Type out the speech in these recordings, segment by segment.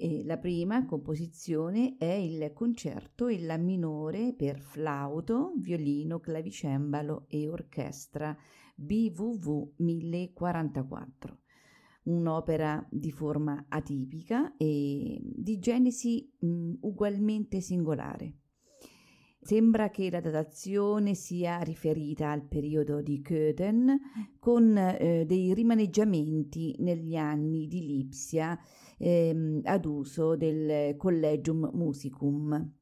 e la prima composizione è il concerto in La minore per flauto, violino, clavicembalo e orchestra BWV 1044, un'opera di forma atipica e di genesi mh, ugualmente singolare. Sembra che la datazione sia riferita al periodo di Köthen con eh, dei rimaneggiamenti negli anni di Lipsia ehm, ad uso del Collegium Musicum.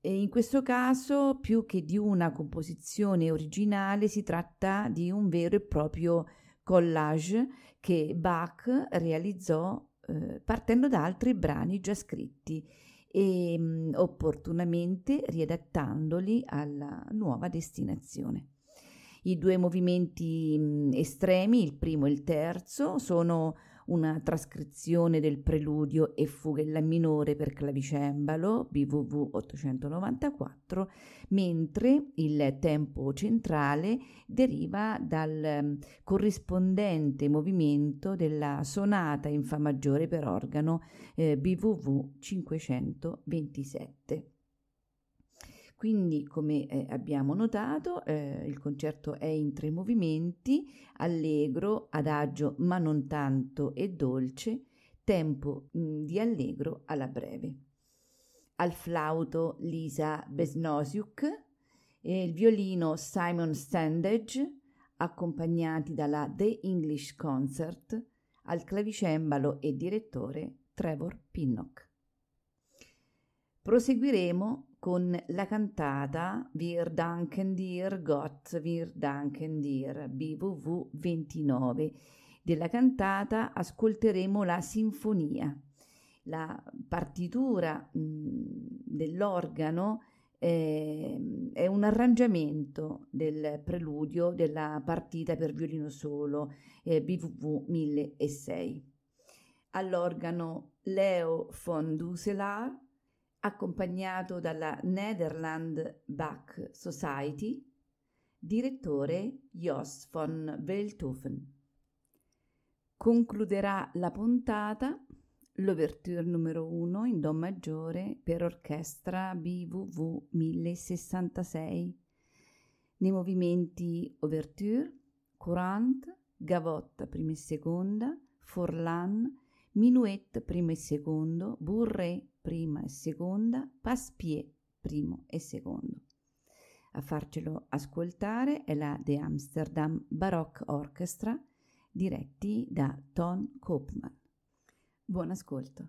E in questo caso, più che di una composizione originale, si tratta di un vero e proprio collage che Bach realizzò eh, partendo da altri brani già scritti e mh, mm, opportunamente riadattandoli alla nuova destinazione. I due movimenti mh, mm, estremi, il primo e il terzo, sono una trascrizione del preludio e fuga in La minore per clavicembalo BWV 894, mentre il tempo centrale deriva dal mm, corrispondente movimento della sonata in Fa maggiore per organo eh, BWV 527. Quindi, come eh, abbiamo notato, eh, il concerto è in tre movimenti, allegro, adagio ma non tanto e dolce, tempo mh, mm, di allegro alla breve. Al flauto Lisa Besnosiuk, il violino Simon Standage, accompagnati dalla The English Concert, al clavicembalo e direttore Trevor Pinnock. Proseguiremo con la cantata Wir danken dir Gott, Wir danken dir BWV 29. Della cantata ascolteremo la sinfonia. La partitura mh, dell'organo eh, è un arrangiamento del preludio della partita per violino solo eh, BWV 1006. All'organo Leo von Duselaar accompagnato dalla Netherland Bach Society, direttore Jos von Welthofen. Concluderà la puntata l'Ouverture numero 1 in Do maggiore per orchestra BWV 1066 nei movimenti Ouverture, Courant, Gavotta prima e seconda, Forlan, Minuet primo e secondo, Bourré prima e seconda, Passepied primo e secondo. A farcelo ascoltare è la The Amsterdam Baroque Orchestra, diretti da Ton Koopman. Buon ascolto.